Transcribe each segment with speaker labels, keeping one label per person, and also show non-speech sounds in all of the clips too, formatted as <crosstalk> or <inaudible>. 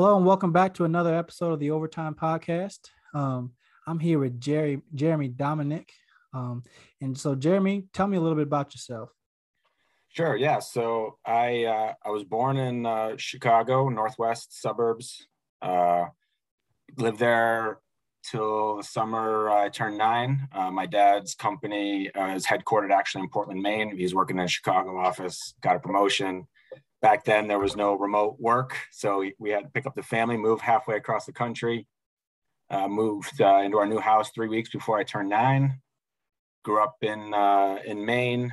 Speaker 1: Hello and welcome back to another episode of the Overtime Podcast. Um, I'm here with Jerry, Jeremy Dominick. Um, and so, Jeremy, tell me a little bit about yourself.
Speaker 2: Sure. Yeah. So I uh, I was born in uh, Chicago, northwest suburbs. Uh, lived there till the summer I turned nine. Uh, my dad's company uh, is headquartered actually in Portland, Maine. He's working in a Chicago office. Got a promotion back then there was no remote work so we had to pick up the family move halfway across the country uh, moved uh, into our new house three weeks before i turned nine grew up in uh, in maine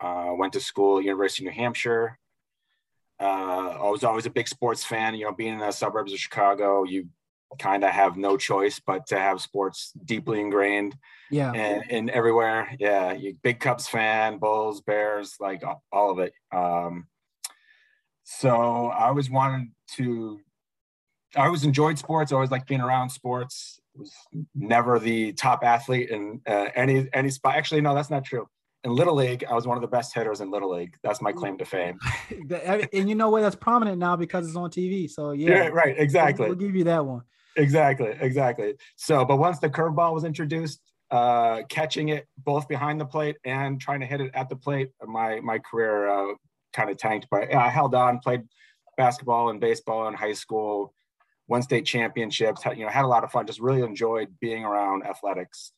Speaker 2: uh, went to school at university of new hampshire. Uh, i was always a big sports fan you know being in the suburbs of chicago you kind of have no choice but to have sports deeply ingrained
Speaker 1: yeah.
Speaker 2: and, and everywhere. Yeah you big cubs fan bulls bears like all of it. Um, so I always wanted to, I always enjoyed sports. I always liked being around sports. Was never the top athlete in uh, any any spot. Actually, no, that's not true. In Little League, I was one of the best hitters in Little League. That's my claim to fame. <laughs>
Speaker 1: and you know what? That's prominent now because it's on TV. So yeah, yeah
Speaker 2: right, exactly.
Speaker 1: We'll, we'll give you that one.
Speaker 2: Exactly, exactly. So, but once the curveball was introduced, uh, catching it both behind the plate and trying to hit it at the plate, my my career uh, kind of tanked, but I held on, played basketball and baseball in high school, won state championships, had, you know, had a lot of fun, just really enjoyed being around athletics.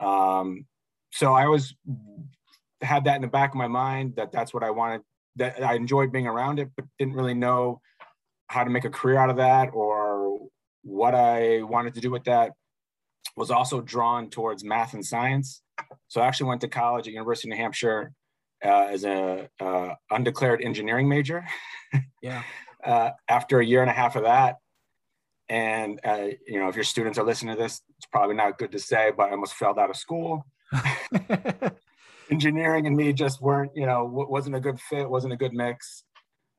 Speaker 2: Um, so I always had that in the back of my mind that that's what I wanted, that I enjoyed being around it, but didn't really know how to make a career out of that or what I wanted to do with that. Was also drawn towards math and science. So I actually went to college at University of New Hampshire uh, as a uh, undeclared engineering major. <laughs>
Speaker 1: yeah.
Speaker 2: Uh, after a year and a half of that, and uh, you know, if your students are listening to this, it's probably not good to say, but I almost failed out of school. <laughs> engineering and me just weren't, you know, wasn't a good fit, wasn't a good mix.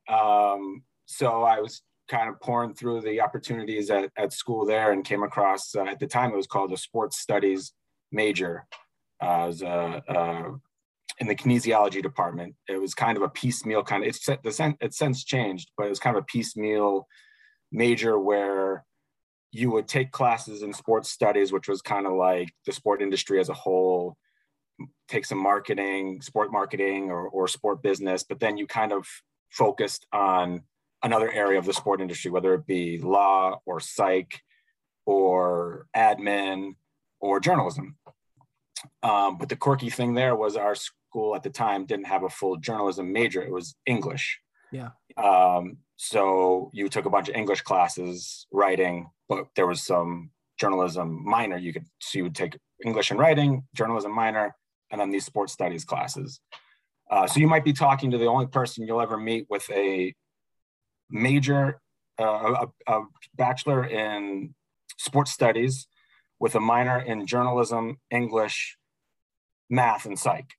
Speaker 2: Um, so I was kind of pouring through the opportunities at, at school there and came across, uh, at the time it was called a sports studies major. Uh, it was a, in the kinesiology department. It was kind of a piecemeal kind of it's the it's since changed, but it was kind of a piecemeal major where you would take classes in sports studies, which was kind of like the sport industry as a whole, take some marketing, sport marketing or, or sport business, but then you kind of focused on another area of the sport industry, whether it be law or psych or admin or journalism. Um, but the quirky thing there was our school at the time didn't have a full journalism major; it was English.
Speaker 1: Yeah.
Speaker 2: Um, so you took a bunch of English classes, writing, but there was some journalism minor. You could so you would take English and writing, journalism minor, and then these sports studies classes. Uh, so you might be talking to the only person you'll ever meet with a major, uh, a, a bachelor in sports studies with a minor in journalism, English, math, and psych.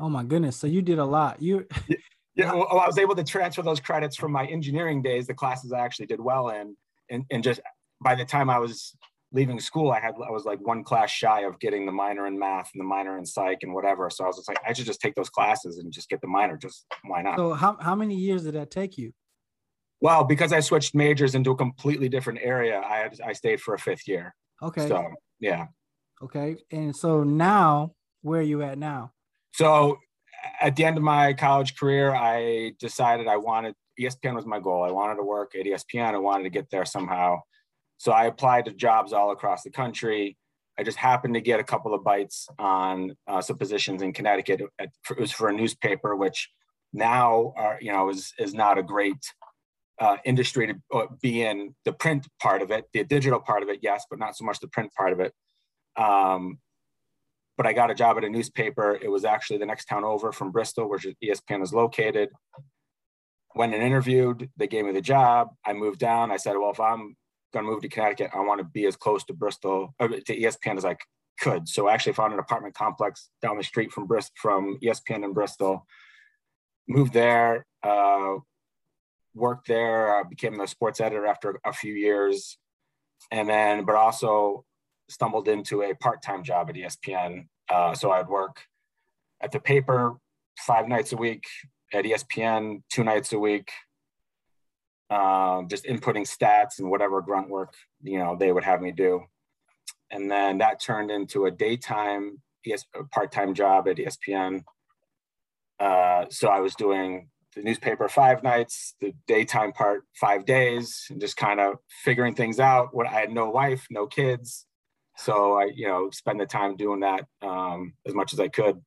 Speaker 1: Oh my goodness! So you did a lot. You. <laughs>
Speaker 2: yeah, well, I was able to transfer those credits from my engineering days, the classes I actually did well in, and, and just by the time I was leaving school, I had I was like one class shy of getting the minor in math and the minor in psych and whatever. So I was just like, I should just take those classes and just get the minor. Just why not?
Speaker 1: So how how many years did that take you?
Speaker 2: Well, because I switched majors into a completely different area, I had I stayed for a fifth year.
Speaker 1: Okay.
Speaker 2: So yeah.
Speaker 1: Okay, and so now where are you at now?
Speaker 2: So at the end of my college career, I decided I wanted ESPN was my goal. I wanted to work at ESPN. I wanted to get there somehow. So I applied to jobs all across the country. I just happened to get a couple of bites on uh, some positions in Connecticut. It was for a newspaper, which now are, you know is is not a great uh, industry to uh, be in. The print part of it, the digital part of it, yes, but not so much the print part of it. Um, but I got a job at a newspaper. It was actually the next town over from Bristol, where ESPN is located. Went and interviewed. They gave me the job. I moved down. I said, well, if I'm going to move to Connecticut, I want to be as close to Bristol, to ESPN as I could. So I actually found an apartment complex down the street from Bristol, from ESPN in Bristol. Moved there, uh, worked there, became the sports editor after a few years, and then, but also stumbled into a part-time job at ESPN. Uh, so I'd work at the paper five nights a week, at ESPN two nights a week, um, just inputting stats and whatever grunt work you know they would have me do. And then that turned into a daytime ES, part-time job at ESPN. Uh, so I was doing the newspaper five nights, the daytime part five days, and just kind of figuring things out. When I had no wife, no kids, so I, you know, spend the time doing that um, as much as I could.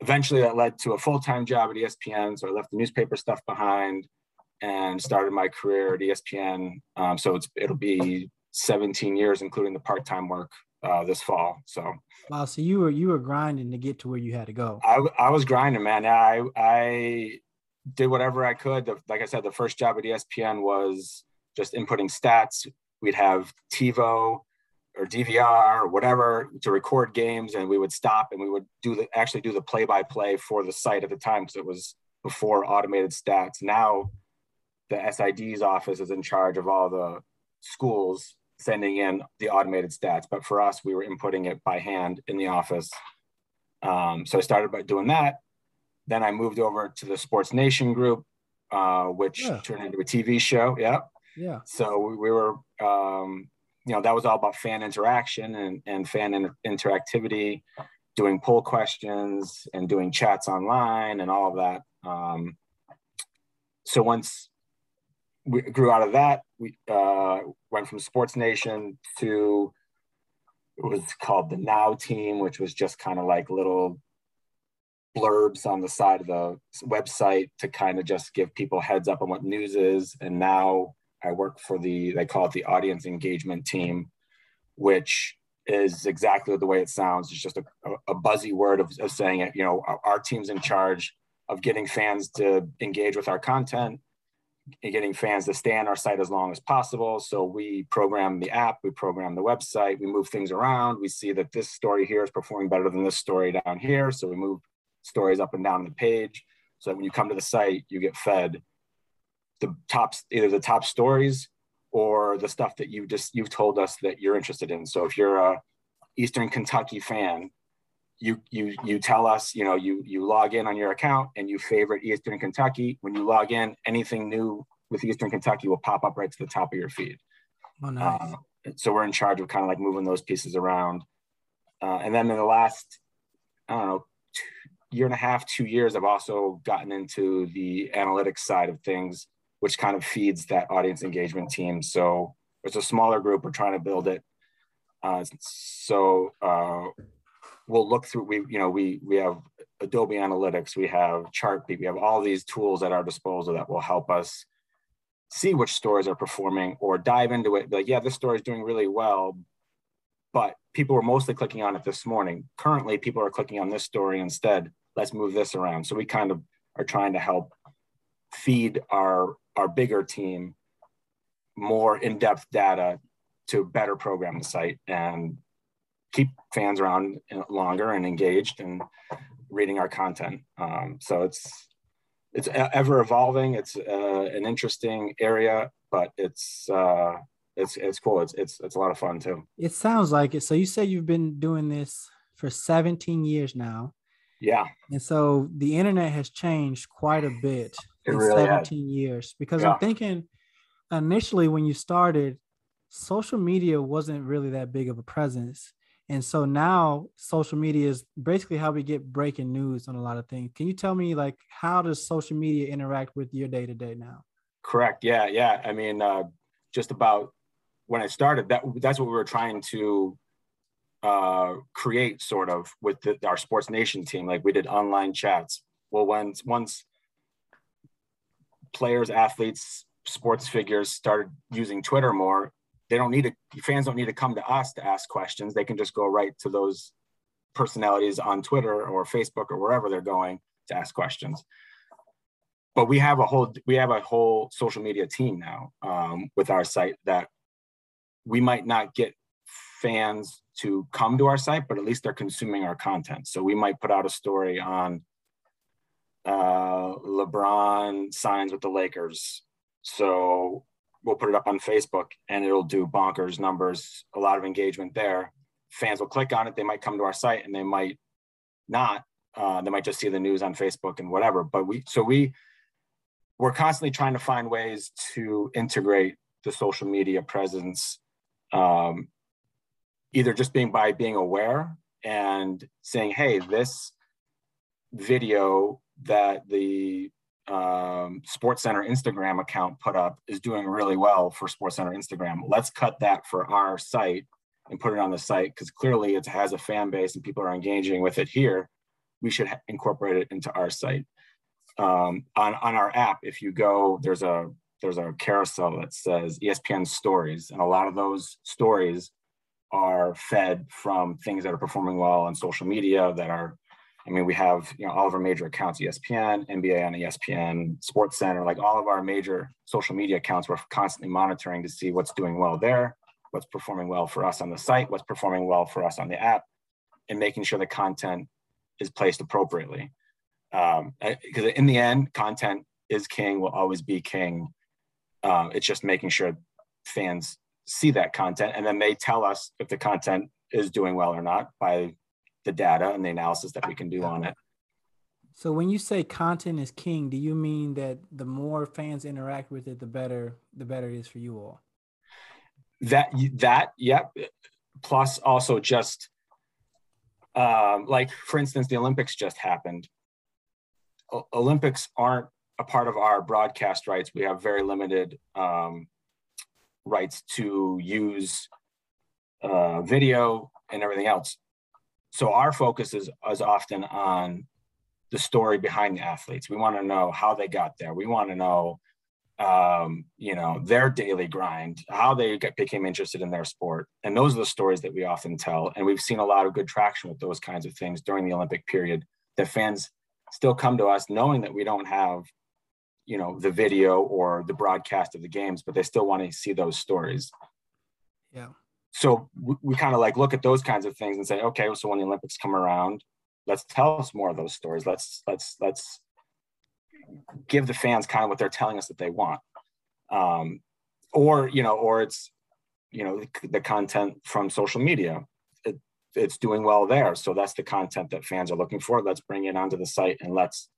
Speaker 2: Eventually, that led to a full-time job at ESPN. So I left the newspaper stuff behind and started my career at ESPN. Um, so it's it'll be 17 years, including the part-time work uh, this fall. So
Speaker 1: wow, so you were you were grinding to get to where you had to go.
Speaker 2: I, I was grinding, man. I I did whatever I could. Like I said, the first job at ESPN was just inputting stats. We'd have TiVo or DVR or whatever to record games, and we would stop and we would do the actually do the play-by-play for the site at the time because it was before automated stats. Now, the SID's office is in charge of all the schools sending in the automated stats, but for us, we were inputting it by hand in the office. Um, so I started by doing that. Then I moved over to the Sports Nation group, uh, which yeah. turned into a TV show. Yeah.
Speaker 1: Yeah.
Speaker 2: So we, we were, um, you know, that was all about fan interaction and, and fan inter- interactivity, doing poll questions and doing chats online and all of that. Um, so once we grew out of that, we uh, went from Sports Nation to it was called the Now Team, which was just kind of like little blurbs on the side of the website to kind of just give people heads up on what news is. And now I work for the, they call it the audience engagement team, which is exactly the way it sounds. It's just a, a buzzy word of, of saying it. You know, our, our team's in charge of getting fans to engage with our content getting fans to stay on our site as long as possible. So we program the app, we program the website, we move things around. We see that this story here is performing better than this story down here. So we move stories up and down the page so that when you come to the site, you get fed the top, either the top stories or the stuff that you just, you've told us that you're interested in. So if you're a Eastern Kentucky fan, you you you tell us you know you you log in on your account and you favorite eastern kentucky when you log in anything new with eastern kentucky will pop up right to the top of your feed
Speaker 1: oh, nice. Uh,
Speaker 2: so we're in charge of kind of like moving those pieces around uh, and then in the last i don't know two, year and a half two years i've also gotten into the analytics side of things which kind of feeds that audience engagement team. So it's a smaller group we're trying to build it. Uh, so uh, we'll look through we you know we we have adobe analytics we have chartbeat we have all these tools at our disposal that will help us see which stories are performing or dive into it like yeah this story is doing really well but people were mostly clicking on it this morning. Currently people are clicking on this story instead let's move this around. So we kind of are trying to help feed our our bigger team more in-depth data to better program the site and keep fans around longer and engaged and reading our content. Um, so it's it's ever evolving. It's uh, an interesting area, but it's uh, it's it's cool. It's it's it's a lot of fun too.
Speaker 1: It sounds like it. So you say you've been doing this for 17 years now.
Speaker 2: Yeah.
Speaker 1: And so the internet has changed quite a bit
Speaker 2: it in really
Speaker 1: 17 has. years because yeah. I'm thinking initially when you started, social media wasn't really that big of a presence. And so now social media is basically how we get breaking news on a lot of things. Can you tell me like how does social media interact with your day to day now?
Speaker 2: Correct. Yeah. Yeah. I mean, uh, just about when I started, that that's what we were trying to uh, create, sort of, with the, our Sports Nation team. Like we did online chats. Well, once once players, athletes, sports figures started using Twitter more, they don't need to fans don't need to come to us to ask questions they can just go right to those personalities on twitter or facebook or wherever they're going to ask questions but we have a whole we have a whole social media team now um, with our site that we might not get fans to come to our site but at least they're consuming our content so we might put out a story on uh, lebron signs with the lakers so we'll put it up on Facebook and it'll do bonkers numbers, a lot of engagement there. Fans will click on it. They might come to our site and they might not. Uh, they might just see the news on Facebook and whatever. But we, so we, we're constantly trying to find ways to integrate the social media presence, um, either just being by being aware and saying, hey, this video that the um, Sports Center Instagram account put up is doing really well for Sports Center Instagram. Let's cut that for our site and put it on the site because clearly it has a fan base and people are engaging with it here. We should incorporate it into our site. Um, on on our app, if you go, there's a there's a carousel that says ESPN stories, and a lot of those stories are fed from things that are performing well on social media that are I mean, we have you know all of our major accounts, ESPN, NBA on ESPN, Sports Center, like all of our major social media accounts. We're constantly monitoring to see what's doing well there, what's performing well for us on the site, what's performing well for us on the app, and making sure the content is placed appropriately. Because um, in the end, content is king, will always be king. Um, it's just making sure fans see that content, and then they tell us if the content is doing well or not by the data and the analysis that we can do on it.
Speaker 1: So when you say content is king, do you mean that the more fans interact with it, the better the better it is for you all?
Speaker 2: That that yep. Plus also just um, like for instance, the Olympics just happened. O- Olympics aren't a part of our broadcast rights. We have very limited um, rights to use uh, video and everything else so our focus is, is often on the story behind the athletes. We want to know how they got there. We want to know, um, you know, their daily grind, how they get, became interested in their sport. And those are the stories that we often tell. And we've seen a lot of good traction with those kinds of things during the Olympic period that fans still come to us knowing that we don't have, you know, the video or the broadcast of the games, but they still want to see those stories.
Speaker 1: Yeah.
Speaker 2: So we, we kind of like look at those kinds of things and say okay so when the olympics come around let's tell us more of those stories. Let's let's let's give the fans kind of what they're telling us that they want. Um, or you know or it's you know the, the content from social media. It, it's doing well there so that's the content that fans are looking for. Let's bring it onto the site and let's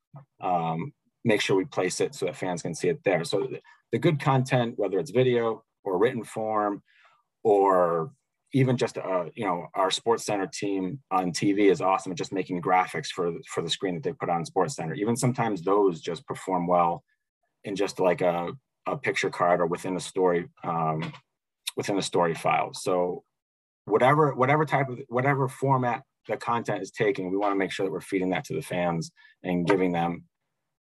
Speaker 2: um, make sure we place it so that fans can see it there. So the, good content whether it's video or written form or even just uh, you know our sports center team on tv is awesome at just making graphics for for the screen that they put on sports center. Even sometimes those just perform well in just like a, a picture card or within a story um, within a story file. So whatever whatever type of whatever format the content is taking we want to make sure that we're feeding that to the fans and giving them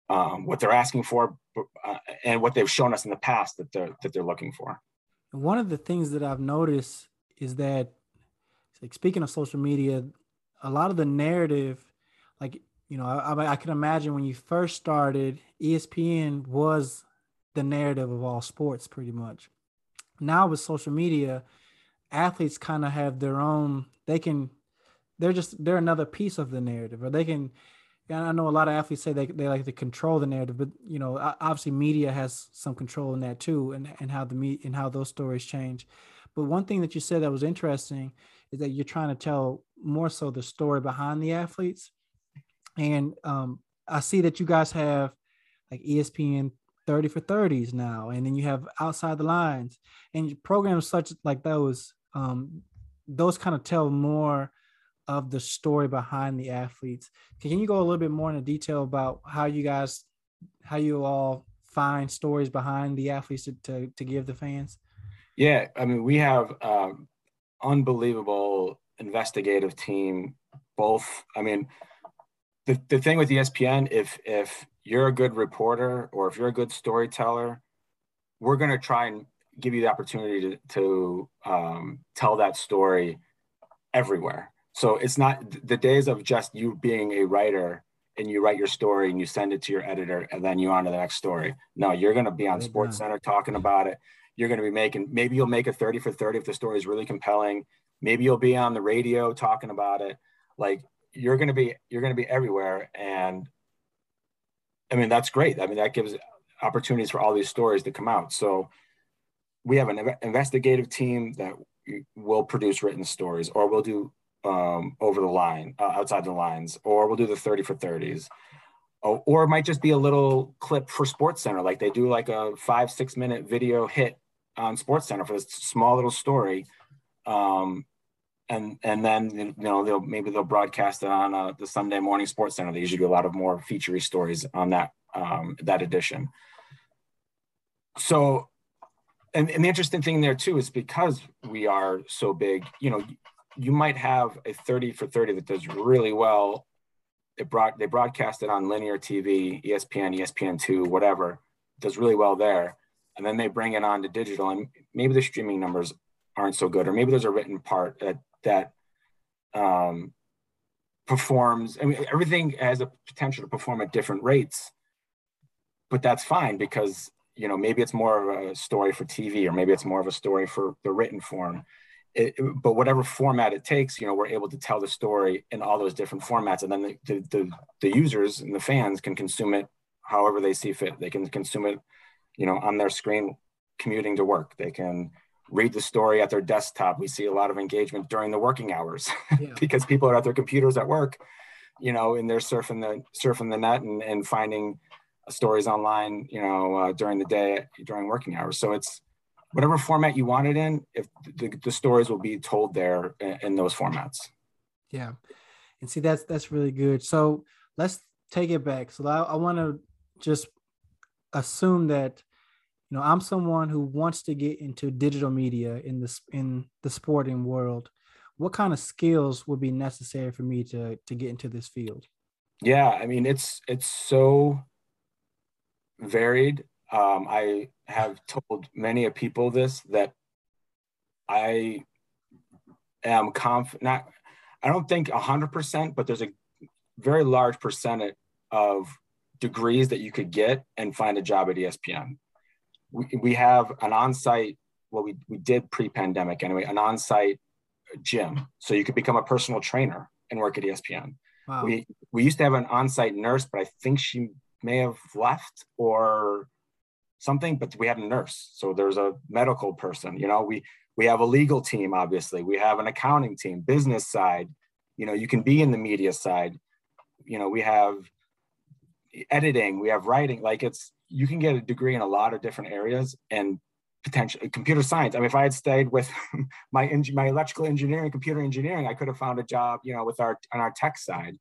Speaker 2: um, what they're asking for uh, and what they've shown us in the past that they're that they're looking for
Speaker 1: one of the things that I've noticed is that, like speaking of social media, a lot of the narrative, like you know, I, I can imagine when you first started, ESPN was the narrative of all sports, pretty much. Now with social media, athletes kind of have their own. They can, they're just they're another piece of the narrative, or they can I know a lot of athletes say they, they like to control the narrative, but you know, obviously media has some control in that too, and, and how the me and how those stories change. But one thing that you said that was interesting is that you're trying to tell more so the story behind the athletes. And um, I see that you guys have like ESPN 30 for 30s now, and then you have outside the lines and programs such like those. Um, those kind of tell more of the story behind the athletes. Can you go a little bit more into detail about how you guys, how you all find stories behind the athletes to, to, to give the fans?
Speaker 2: Yeah, I mean, we have um, unbelievable investigative team. Both, I mean, the, the thing with ESPN, if if you're a good reporter or if you're a good storyteller, we're going to try and give you the opportunity to, to um, tell that story everywhere so it's not the days of just you being a writer and you write your story and you send it to your editor and then you on to the next story. No, you're going to be on Sports Center talking about it. You're going to be making, maybe you'll make a 30 for 30 if the story is really compelling. Maybe you'll be on the radio talking about it. Like you're going to be, you're going to be everywhere. And I mean, that's great. I mean, that gives opportunities for all these stories to come out. So we have an investigative team that will produce written stories or we'll do um, over the line, uh, outside the lines, or we'll do the 30 for 30s. or, or it might just be a little clip for Sports Center, like they do like a five six minute video hit on Sports Center for this small little story. Um, and and then you know they'll maybe they'll broadcast it on uh, the Sunday morning Sports Center. They usually do a lot of more featurey stories on that um, that edition. So, and, and the interesting thing there too is because we are so big, you know, you might have a 30 for 30 that does really well. It brought they broadcast it on linear TV, ESPN, ESPN2, whatever, does really well there. And then they bring it on to digital, and maybe the streaming numbers aren't so good, or maybe there's a written part that that um, performs. I mean, everything has a potential to perform at different rates, but that's fine because you know maybe it's more of a story for TV, or maybe it's more of a story for the written form. It, but whatever format it takes, you know, we're able to tell the story in all those different formats, and then the, the, the, the users and the fans can consume it however they see fit. They can consume it, you know, on their screen commuting to work. They can read the story at their desktop. We see a lot of engagement during the working hours <laughs> yeah. because people are at their computers at work, you know, and they're surfing the surfing the net and, and finding stories online, you know, uh, during the day during working hours. So it's whatever format you want it in. If the, the stories will be told there in, in those formats.
Speaker 1: Yeah, and see that's that's really good. So let's take it back. So I, I want to just assume that you know i'm someone who wants to get into digital media in this in the sporting world what kind of skills would be necessary for me to to get into this field
Speaker 2: yeah i mean it's it's so varied um, i have told many of people this that i am confident not i don't think 100% but there's a very large percentage of degrees that you could get and find a job at espn we, we have an on-site well we, we did pre-pandemic anyway an on-site gym. So you could become a personal trainer and work at espn wow. we we used to have an on-site nurse but i think she may have left or something but we had a nurse. So there's a medical person you know we we have a legal team obviously. We have an accounting team business side. You know you can be in the media side. You know we have editing we have writing. Like it's you can get a degree in a lot of different areas and potential computer science. I mean, if I had stayed with <laughs> my my electrical engineering, computer engineering, I could have found a job, you know, with our on our tech side.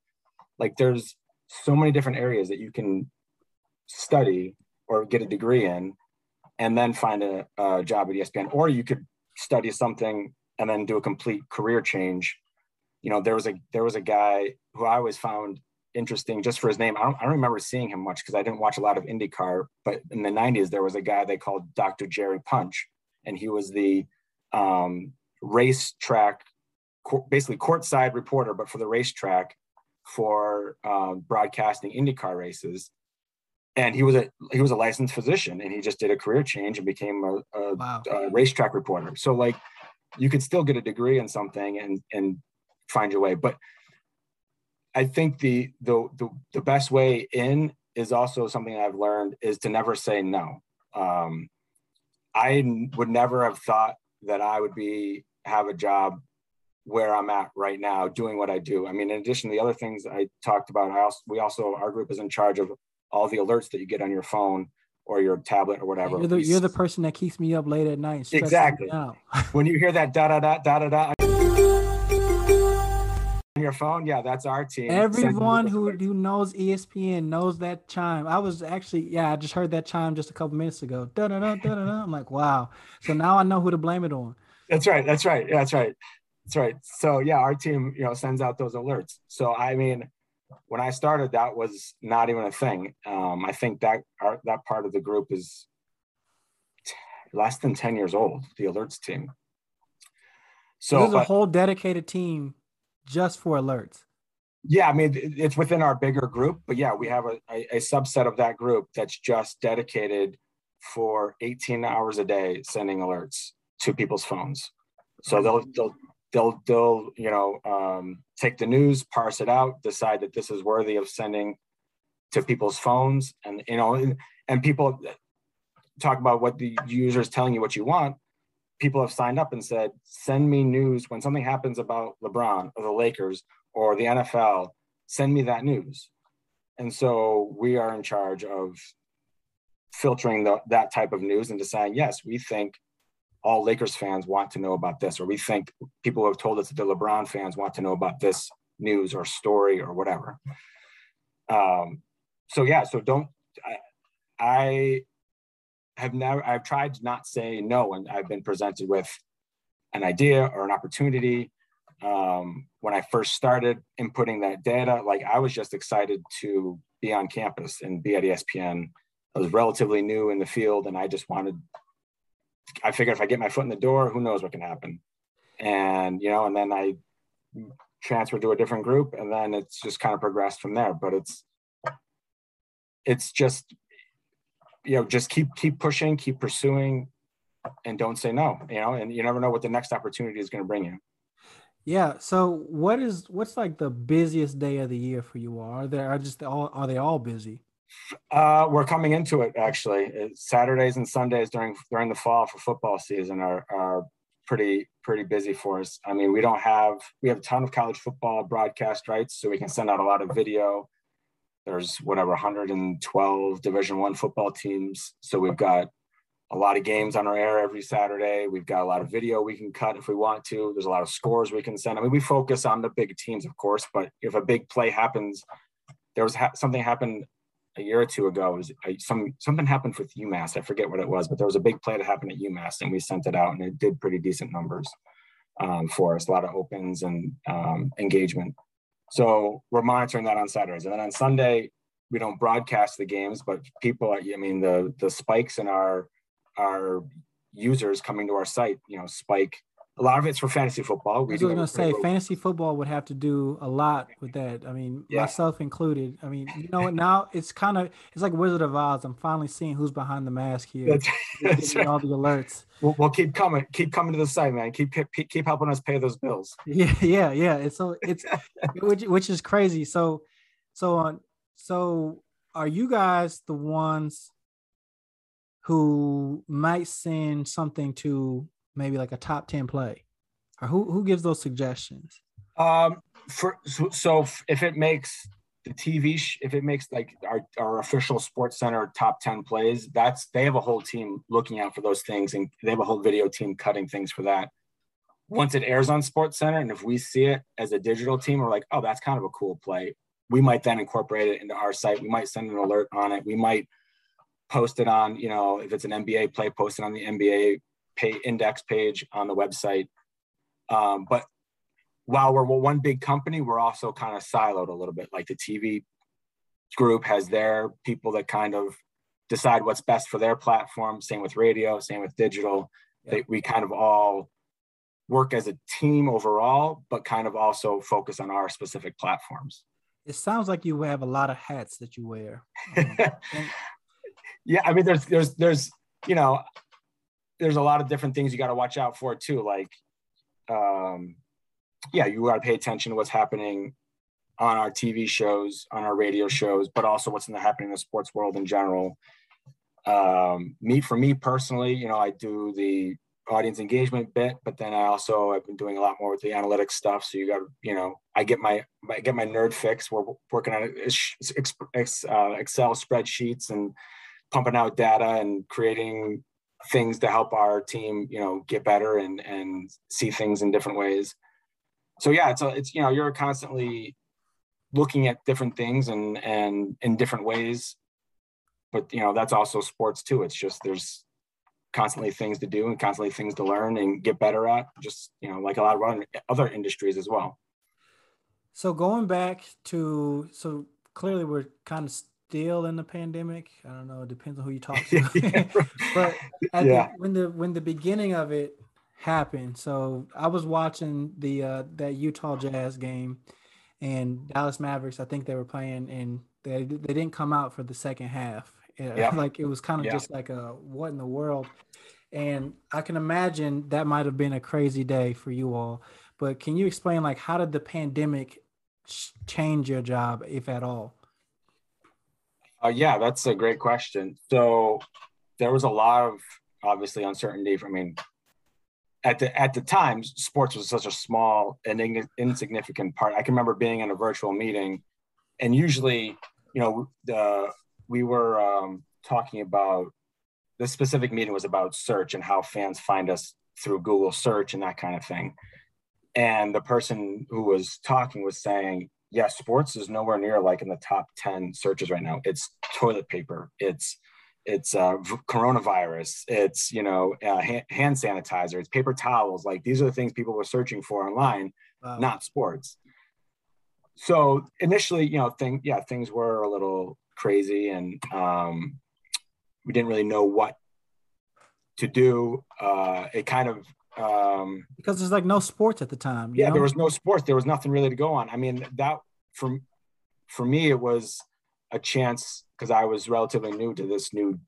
Speaker 2: Like there's so many different areas that you can study or get a degree in, and then find a, a job at ESPN. Or you could study something and then do a complete career change. You know, there was a there was a guy who I always found interesting just for his name. I don't, I don't remember seeing him much because I didn't watch a lot of IndyCar. But in the 90s, there was a guy they called Dr. Jerry Punch, and he was the um, racetrack, basically courtside reporter, but for the racetrack for um, broadcasting IndyCar races. And he was a he was a licensed physician, and he just did a career change and became a, a, wow. a racetrack reporter. So like, you could still get a degree in something and and find your way. But I think the, the the the best way in is also something I've learned is to never say no. Um, I would never have thought that I would be have a job where I'm at right now doing what I do. I mean, in addition to the other things I talked about, I also we also our group is in charge of all the alerts that you get on your phone or your tablet or whatever.
Speaker 1: You're the, you're the person that keeps me up late at night.
Speaker 2: Exactly. <laughs> when you hear that da da da da da da your phone, yeah, that's our team.
Speaker 1: Everyone who, who knows ESPN knows that chime. I was actually, yeah, I just heard that chime just a couple minutes ago. Da da da da da. I'm like, wow. So now I know who to blame it on.
Speaker 2: That's right. That's right. Yeah, that's right. That's right. So yeah, our team, you know, sends out those alerts. So I mean, when I started, that was not even a thing. Um, I think that our, that part of the group is t- less than 10 years old, the alerts team.
Speaker 1: So there's a whole dedicated team just for alerts?
Speaker 2: Yeah, I mean, it's within our bigger group, but yeah, we have a, a, a subset of that group that's just dedicated for 18 hours a day sending alerts to people's phones. So they'll they'll they'll they'll you know um, take the news, parse it out, decide that this is worthy of sending to people's phones, and you know, and, people talk about what the user is telling you what you want. People have signed up and said, send me news when something happens about LeBron or the Lakers or the NFL, send me that news. And so we are in charge of filtering the, that type of news and deciding, yes, we think all Lakers fans want to know about this, or we think people have told us that the LeBron fans want to know about this news or story or whatever. Um, so yeah, so don't I, I have never I've tried to not say no when I've been presented with an idea or an opportunity. Um, when I first started inputting that data, like I was just excited to be on campus and be at ESPN. I was relatively new in the field and I just wanted I figured if I get my foot in the door, who knows what can happen. And you know, and then I transferred to a different group and then it's just kind of progressed from there. But it's it's just you know just keep keep pushing keep pursuing and don't say no you know and you never know what the next opportunity is going to bring you
Speaker 1: yeah so what is what's like the busiest day of the year for you all are there are just all are they all busy
Speaker 2: uh, we're coming into it actually. Saturdays and sundays during during the fall for football season are are pretty pretty busy for us. I mean we don't have we have a ton of college football broadcast rights so we can send out a lot of video. There's whatever 112 division one football teams. So we've got a lot of games on our air every saturday. We've got a lot of video we can cut if we want to. There's a lot of scores we can send. I mean we focus on the big teams of course but if a big play happens there was ha- something happened a year or two ago was some something happened with umass i forget what it was but there was a big play that happened at umass and we sent it out and it did pretty decent numbers um, for us a lot of opens and um, engagement so we're monitoring that on Saturdays. And then on Sunday, we don't broadcast the games, but people, I mean, the the spikes in our our users coming to our site, you know, spike. A lot of it's for fantasy football.
Speaker 1: We I was going to say fantasy football would have to do a lot with that. I mean, yeah. myself included. I mean, you know, now it's kind of it's like Wizard of Oz. I'm finally seeing who's behind the mask here. That's, that's <laughs> right. All the alerts.
Speaker 2: We'll, we'll, keep coming, keep coming to the site, man. Keep keep, keep helping us pay those bills. <laughs>
Speaker 1: Yeah, yeah, yeah. It's so it's which which is crazy. So so on. So are you guys the ones who might send something to maybe like a top 10 play? Or who, who gives those suggestions?
Speaker 2: Um for so, so if it makes the tv sh- if it makes like our, our official sports center top 10 plays that's they have a whole team looking out for those things and they have a whole video team cutting things for that. Once it airs on sports center and if we see it as a digital team we're like oh that's kind of a cool play. We might then incorporate it into our site. We might send an alert on it. We might post it on you know if it's an nba play post it on the nba pay index page on the website. Um, but while we're one big company, we're also kind of siloed a little bit. Like the TV group has their people that kind of decide what's best for their platform. Same with radio, same with digital. Yeah. They, we kind of all work as a team overall, but kind of also focus on our specific platforms.
Speaker 1: It sounds like you have a lot of hats that you wear. <laughs> Um,
Speaker 2: yeah, I mean, there's there's there's you know, there's a lot of different things you got to watch out for too. Like, um, yeah, you got to pay attention to what's happening on our TV shows, on our radio shows, but also what's in the, happening in the sports world in general. Um, me, for me personally, you know, I do the audience engagement bit, but then I also I've been doing a lot more with the analytics stuff. So you got, you know, I get my I get my nerd fix. We're working on uh, Excel spreadsheets and pumping out data and creating things to help our team, you know, get better and and see things in different ways. So yeah, it's a, it's you know you're constantly looking at different things and and in different ways, but you know that's also sports too. It's just there's constantly things to do and constantly things to learn and get better at. Just you know like a lot of other industries as well.
Speaker 1: So going back to so clearly we're kind of still in the pandemic. I don't know. It depends on who you <laughs> talk to. <laughs> but yeah. the, when the when the beginning of it happened, so I was watching the uh, that Utah Jazz game, and Dallas Mavericks. I think they were playing, and they they didn't come out for the second half. Yeah. <laughs> like it was kind of yeah. just like a what in the world. And I can imagine that might have been a crazy day for you all. But can you explain like how did the pandemic change your job, if at all?
Speaker 2: Uh, yeah, that's a great question. So there was a lot of obviously uncertainty. I mean, at the at the time, sports was such a small and insignificant part. I can remember being in a virtual meeting, and usually you know, the we were um, talking about this specific meeting was about search and how fans find us through Google search and that kind of thing. And the person who was talking was saying, yeah, sports is nowhere near like in the top 10 searches right now. It's toilet paper. It's it's uh, coronavirus. It's you know uh, hand sanitizer. It's paper towels. Like these are the things people were searching for online, wow. not sports. So initially, you know, thing yeah, things were a little crazy, and um, we didn't really know what to do. Uh, it kind of um,
Speaker 1: because there's like no sports at the time.
Speaker 2: Yeah, know? there was no sports. There was nothing really to go on. I mean, that for for me, it was a chance because I was relatively new to this new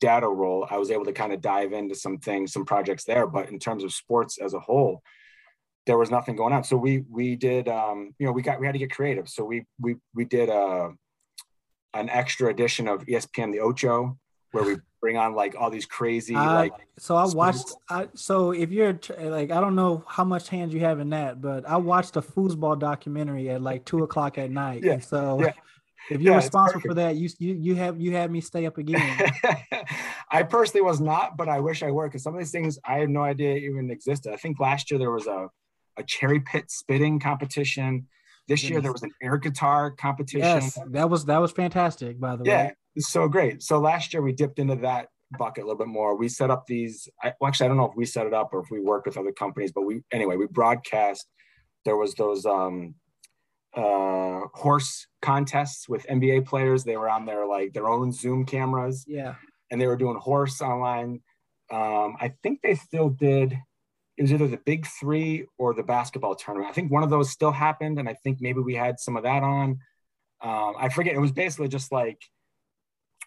Speaker 2: data role. I was able to kind of dive into some things, some projects there. But in terms of sports as a whole, there was nothing going on. So we we did um, you know we got we had to get creative. So we we we did a uh, an extra edition of ESPN the Ocho where we bring on like all these crazy uh, like
Speaker 1: so i watched I, so if you're like i don't know how much hands you have in that but i watched a foosball documentary at like two o'clock at night yeah. so yeah. if you're yeah, responsible for that you, you you have you had me stay up again <laughs>
Speaker 2: i personally was not but i wish i were because some of these things i had no idea even existed i think last year there was a a cherry pit spitting competition this year there was an air guitar competition. Yes,
Speaker 1: that was that was fantastic. By the
Speaker 2: yeah,
Speaker 1: way,
Speaker 2: so great. So last year we dipped into that bucket a little bit more. We set up these. I, well, actually, I don't know if we set it up or if we worked with other companies, but we anyway we broadcast. There was those um, uh, horse contests with NBA players. They were on their like their own Zoom cameras.
Speaker 1: Yeah,
Speaker 2: and they were doing horse online. Um, I think they still did. It was either the Big Three or the basketball tournament. I think one of those still happened, and I think maybe we had some of that on. Um, I forget. It was basically just like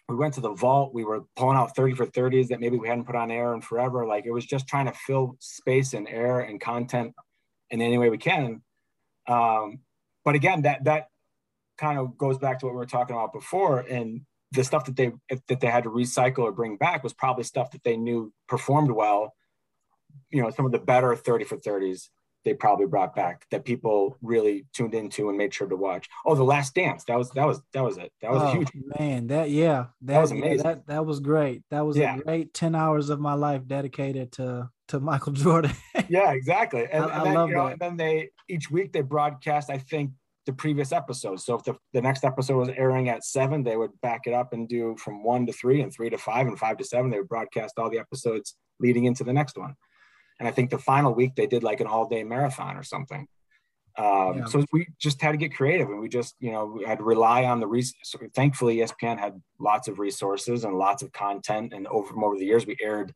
Speaker 2: we went to the vault. We were pulling out 30 for 30s that maybe we hadn't put on air in forever. Like it was just trying to fill space and air and content in any way we can. Um, but again, that that kind of goes back to what we were talking about before. And the stuff that they that they had to recycle or bring back was probably stuff that they knew performed well. You know, some of the better 30 for 30s they probably brought back that people really tuned into and made sure to watch. Oh, The Last Dance. That was that was that was it. That was
Speaker 1: oh,
Speaker 2: a huge
Speaker 1: man. That yeah, that, that was amazing. That that was great. That was yeah. a great 10 hours of my life dedicated to to Michael <laughs> Jordan.
Speaker 2: yeah, exactly. And, I, and I then, love you know, that. And then they each week they broadcast, I think, the previous episode. So if the, the next episode was airing at seven, they would back it up and do from one to three and three to five and five to seven. They would broadcast all the episodes leading into the next one. And I think the final week they did like an all day marathon or something. Um, yeah. So we just had to get creative and we just, you know, we had to rely on the resources. Thankfully, ESPN had lots of resources and lots of content. And over, over the years, we aired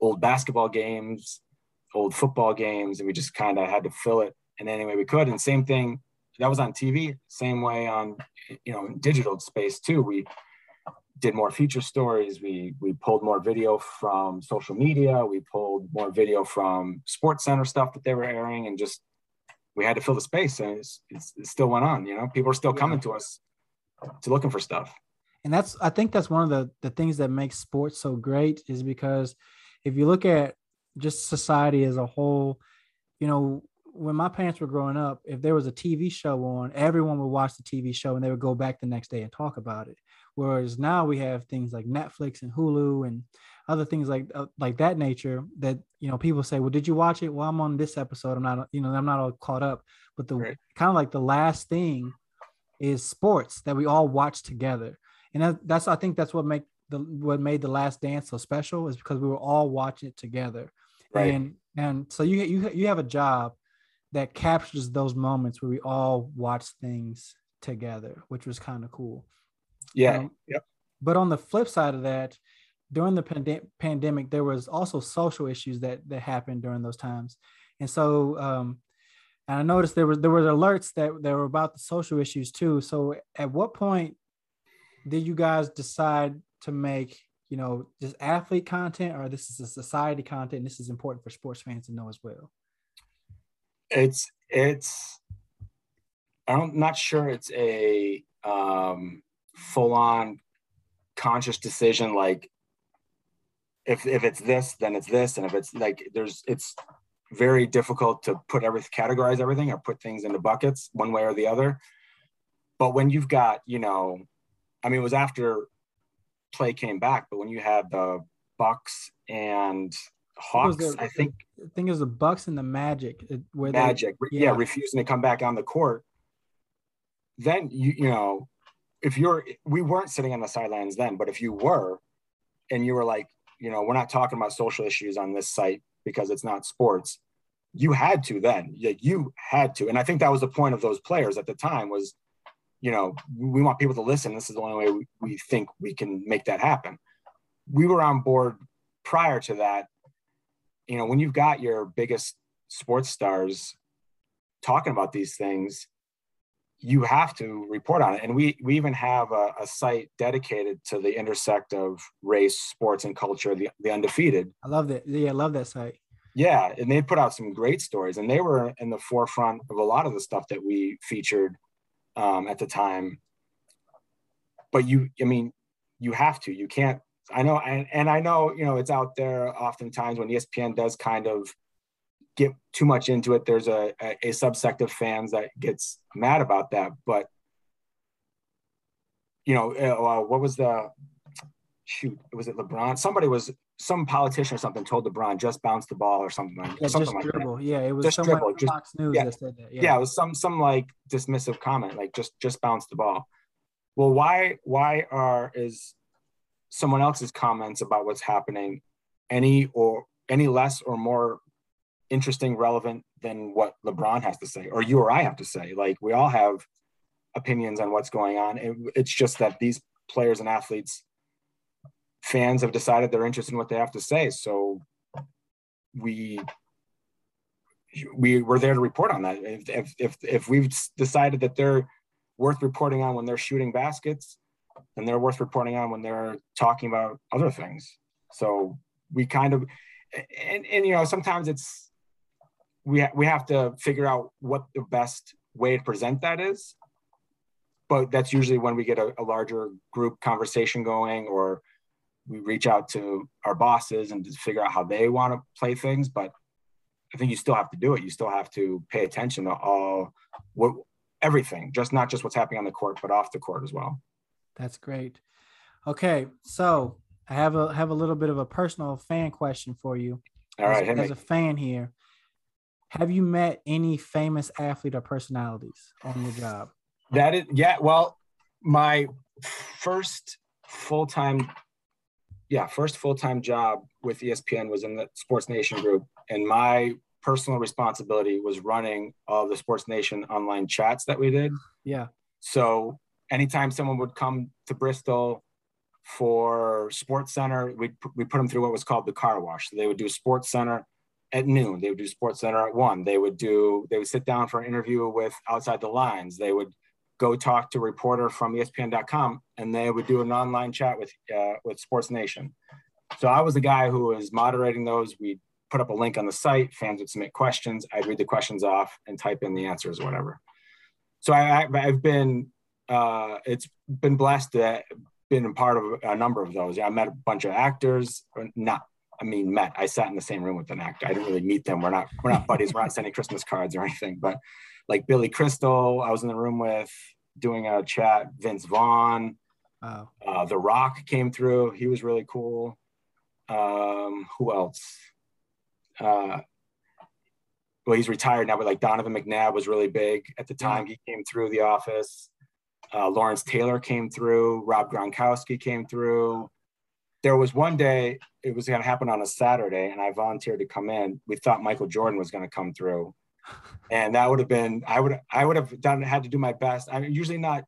Speaker 2: old basketball games, old football games, and we just kind of had to fill it in any way we could. And same thing, that was on TV, same way on, you know, digital space too. We did more feature stories. We we pulled more video from social media. We pulled more video from Sports Center stuff that they were airing, and just we had to fill the space, and it's, it's, it still went on. You know, people are still coming to us to looking for stuff.
Speaker 1: And that's I think that's one of the the things that makes sports so great is because if you look at just society as a whole, you know, when my parents were growing up, if there was a TV show on, everyone would watch the TV show and they would go back the next day and talk about it. Whereas now we have things like Netflix and Hulu and other things like uh, like that nature that you know people say, well, did you watch it? Well, I'm on this episode. I'm not you know I'm not all caught up. But the right. kind of like the last thing is sports that we all watch together, and that, that's I think that's what make the what made the Last Dance so special is because we were all watching it together, right. and and so you you you have a job that captures those moments where we all watch things together, which was kind of cool.
Speaker 2: Yeah. Um, yep.
Speaker 1: But on the flip side of that, during the pand- pandemic, there was also social issues that that happened during those times, and so um, and I noticed there was there were alerts that that were about the social issues too. So at what point did you guys decide to make you know just athlete content, or this is a society content? this is important for sports fans to know as well.
Speaker 2: It's it's I'm not sure it's a um, full on conscious decision like if if it's this then it's this and if it's like there's it's very difficult to put every categorize everything or put things into buckets one way or the other. But when you've got you know I mean, it was after play came back, but when you had the Bucks and Hawks, the, I think.
Speaker 1: I think it was the Bucks and the Magic.
Speaker 2: Where Magic, they, yeah. yeah, refusing to come back on the court. Then you you know, if you're we weren't sitting on the sidelines then, but if you were, and you were like, you know, we're not talking about social issues on this site because it's not sports. You had to then, like you had to, and I think that was the point of those players at the time was, you know, we want people to listen. This is the only way we, we think we can make that happen. We were on board prior to that you know, when you've got your biggest sports stars talking about these things, you have to report on it. And we we even have a, a, site dedicated to the intersect of race, sports, and culture, the, the undefeated.
Speaker 1: I love that. Yeah, I love that site.
Speaker 2: Yeah, and they put out some great stories, and they were in the forefront of a lot of the stuff that we featured um, at the time. But you, I mean, you have to. You can't I know, and, and I know, you know, it's out there oftentimes when ESPN does kind of get too much into it. There's a, a, a subsect of fans that gets mad about that. But, you know, uh, what was the shoot? Was it LeBron? Somebody was some politician or something told LeBron just bounce the ball or something like,
Speaker 1: yeah,
Speaker 2: something
Speaker 1: just
Speaker 2: like
Speaker 1: dribble. That. Yeah, it was just dribble. Just, Fox News
Speaker 2: yeah, that said that. Yeah. yeah, it was some some like dismissive comment, like just just bounce the ball. Well, why why are is someone else's comments about what's happening any or any less or more interesting, relevant than what LeBron has to say, or you or I have to say. Like we all have opinions on what's going on. It, it's just that these players and athletes, fans have decided they're interested in what they have to say. So we we we're there to report on that. If if if, if we've decided that they're worth reporting on when they're shooting baskets, and they're worth reporting on when they're talking about other things. So we kind of, and, and you know, sometimes it's, we, ha- we have to figure out what the best way to present that is. But that's usually when we get a, a larger group conversation going or we reach out to our bosses and just figure out how they want to play things. But I think you still have to do it. You still have to pay attention to all what everything, just not just what's happening on the court, but off the court as well.
Speaker 1: That's great. Okay, so I have a have a little bit of a personal fan question for you.
Speaker 2: All right,
Speaker 1: as, as a fan here, have you met any famous athlete or personalities on your job?
Speaker 2: That is, yeah. Well, my first full time, yeah, first full time job with ESPN was in the Sports Nation group, and my personal responsibility was running all the Sports Nation online chats that we did.
Speaker 1: Yeah.
Speaker 2: So anytime someone would come to Bristol for Sports Center, we we put them through what was called the car wash. So they would do Sports Center at noon. They would do Sports Center at one. They would do. They would sit down for an interview with Outside the Lines. They would go talk to a reporter from ESPN.com, and they would do an online chat with uh, with Sports Nation. So I was the guy who was moderating those. We put up a link on the site. Fans would submit questions. I'd read the questions off and type in the answers, or whatever. So I, I've been uh, it's been blessed to been a part of a number of those. Yeah, I met a bunch of actors. Not, I mean, met. I sat in the same room with an actor. I didn't really meet them. We're not, we're not buddies. we're not sending Christmas cards or anything. But like Billy Crystal, I was in the room with doing a chat. Vince Vaughn, wow. uh, The Rock came through. He was really cool. Um, who else? Uh, well, he's retired now, but like Donovan McNabb was really big at the time. He came through the office. Uh, Lawrence Taylor came through. Rob Gronkowski came through. There was one day it was going to happen on a Saturday, and I volunteered to come in. We thought Michael Jordan was going to come through, <laughs> and that would have been I would I would have done had to do my best. I'm usually not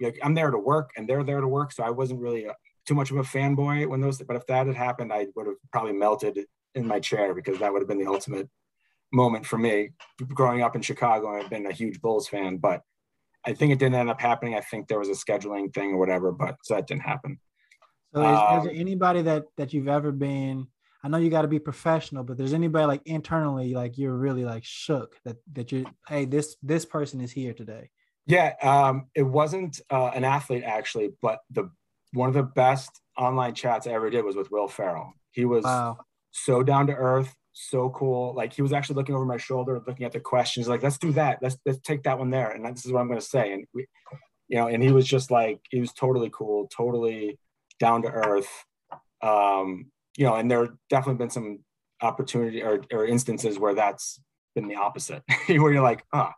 Speaker 2: like I'm there to work, and they're there to work, so I wasn't really a, too much of a fanboy when those. But if that had happened, I would have probably melted in my chair because that would have been the ultimate moment for me. Growing up in Chicago, I've been a huge Bulls fan, but I think it didn't end up happening. I think there was a scheduling thing or whatever, but so that didn't happen.
Speaker 1: So is, um, is there anybody that that you've ever been? I know you got to be professional, but there's anybody like internally, like you're really like shook that that you, hey, this this person is here today.
Speaker 2: Yeah, um, it wasn't uh, an athlete actually, but the one of the best online chats I ever did was with Will Ferrell. He was wow. so down to earth, so cool. Like he was actually looking over my shoulder, looking at the questions. Like, let's do that. Let's let's take that one there. And this is what I'm going to say. And we, you know, and he was just like, he was totally cool, totally down to earth. Um, you know, and there have definitely been some opportunity or, or instances where that's been the opposite, <laughs> where you're like, ah,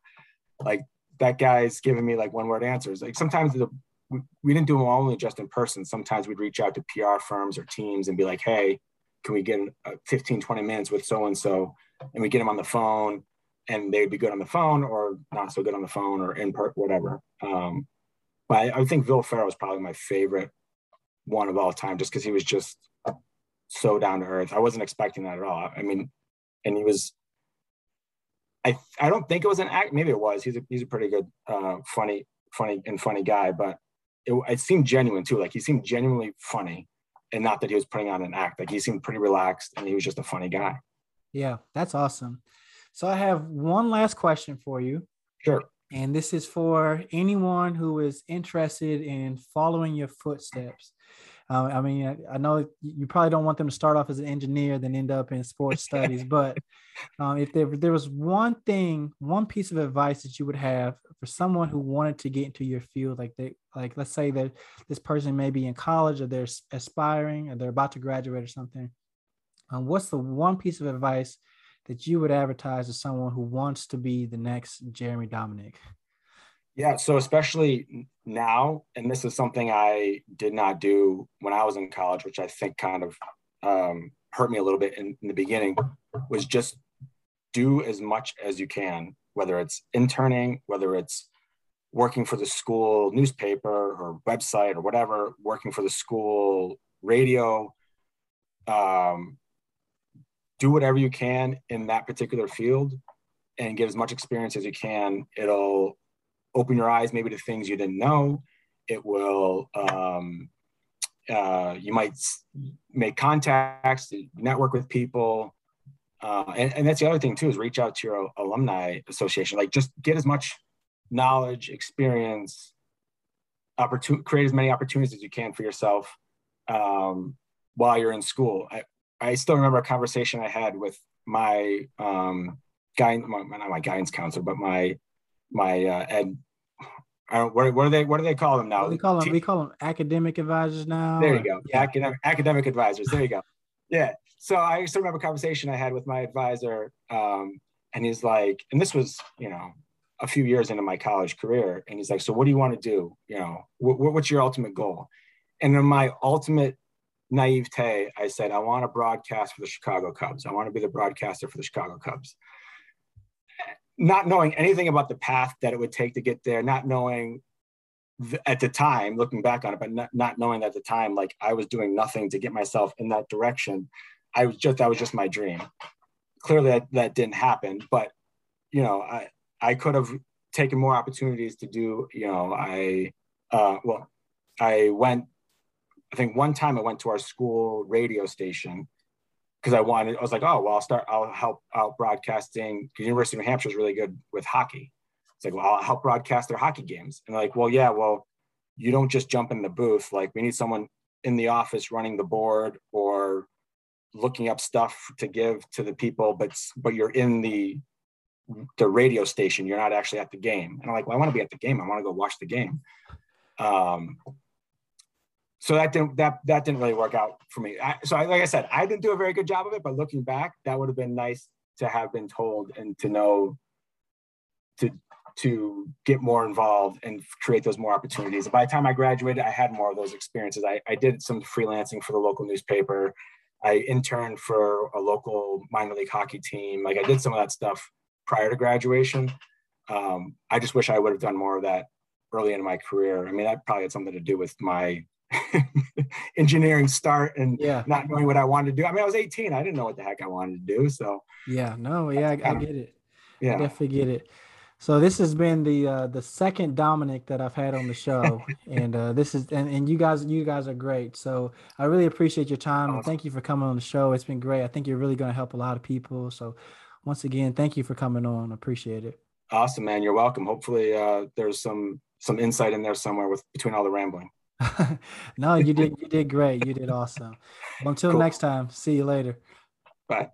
Speaker 2: oh, like that guy's giving me like one word answers. Like sometimes the, we, we didn't do them only just in person. Sometimes we'd reach out to PR firms or teams and be like, hey, can we get 15, 20 minutes with so and so? And we get them on the phone and they'd be good on the phone or not so good on the phone or in part, whatever. Um, but I, I think Will Ferrell was probably my favorite one of all time just because he was just so down to earth. I wasn't expecting that at all. I mean, and he was. I I don't think it was an act. Maybe it was. He's a he's a pretty good, uh, funny, funny and funny guy. But it, it seemed genuine too. Like he seemed genuinely funny, and not that he was putting on an act. Like he seemed pretty relaxed, and he was just a funny guy.
Speaker 1: Yeah, that's awesome. So I have one last question for you.
Speaker 2: Sure.
Speaker 1: And this is for anyone who is interested in following your footsteps. Uh, I mean, I, I, know you probably don't want them to start off as an engineer, then end up in sports <laughs> studies. But um, if, there, there was one thing, one piece of advice that you would have for someone who wanted to get into your field, like they, like let's say that this person may be in college or they're aspiring or they're about to graduate or something, um, what's the one piece of advice that you would advertise to someone who wants to be the next Jeremy Dominick?
Speaker 2: Yeah, so especially now, and this is something I did not do when I was in college, which I think kind of um, hurt me a little bit in, in the beginning, was just do as much as you can, whether it's interning, whether it's working for the school newspaper or website or whatever, working for the school radio, um, do whatever you can in that particular field and get as much experience as you can. It'll open your eyes maybe to things you didn't know. It will, um, uh, you might make contacts, network with people. Uh, and, and that's the other thing too, is reach out to your alumni association. Like just get as much knowledge, experience, opportunity, create as many opportunities as you can for yourself um, while you're in school. I, I still remember a conversation I had with my um, guy, my, not my guidance counselor, but my my uh, ed. Don't, what, what do they what do they call them now?
Speaker 1: We call them we call them academic advisors now.
Speaker 2: There you go. Yeah. Academic academic advisors. There you go. Yeah. So I still remember a conversation I had with my advisor, um, and he's like, and this was you know a few years into my college career, and he's like, so what do you want to do? You know, wh- what's your ultimate goal? And in my ultimate naivete, I said, I want to broadcast for the Chicago Cubs. I want to be the broadcaster for the Chicago Cubs. Not knowing anything about the path that it would take to get there, not knowing th- at the time, looking back on it, but not, not knowing at the time, like I was doing nothing to get myself in that direction. I was just, that was just my dream. Clearly that, that didn't happen, but you know, I, I could have taken more opportunities to do, you know, I, uh, well, I went I think one time I went to our school radio station because I wanted, I was like, oh, well, I'll start, I'll help out broadcasting because University of New Hampshire is really good with hockey. It's like, well, I'll help broadcast their hockey games. And like, well, yeah, well, you don't just jump in the booth. Like we need someone in the office running the board or looking up stuff to give to the people, but, but you're in the, the radio station. You're not actually at the game. And I'm like, well, I want to be at the game. I want to go watch the game. Um, so that didn't that that didn't really work out for me. I, so I, like I said, I didn't do a very good job of it. But looking back, that would have been nice to have been told and to know to to get more involved and create those more opportunities. by the time I graduated, I had more of those experiences. I, I did some freelancing for the local newspaper. I interned for a local minor league hockey team. Like I did some of that stuff prior to graduation. Um, I just wish I would have done more of that early in my career. I mean, that probably had something to do with my <laughs> engineering start and yeah. not knowing what I wanted to do. I mean, I was 18. I didn't know what the heck I wanted to do. So
Speaker 1: yeah, no, yeah, I, I get it. Yeah, I definitely get it. So this has been the uh, the second Dominic that I've had on the show, <laughs> and uh, this is and, and you guys you guys are great. So I really appreciate your time awesome. and thank you for coming on the show. It's been great. I think you're really going to help a lot of people. So once again, thank you for coming on. Appreciate it.
Speaker 2: Awesome, man. You're welcome. Hopefully, uh, there's some some insight in there somewhere with between all the rambling. <laughs>
Speaker 1: no, you did you did great. You did awesome. Well, until cool. next time, see you later.
Speaker 2: Bye.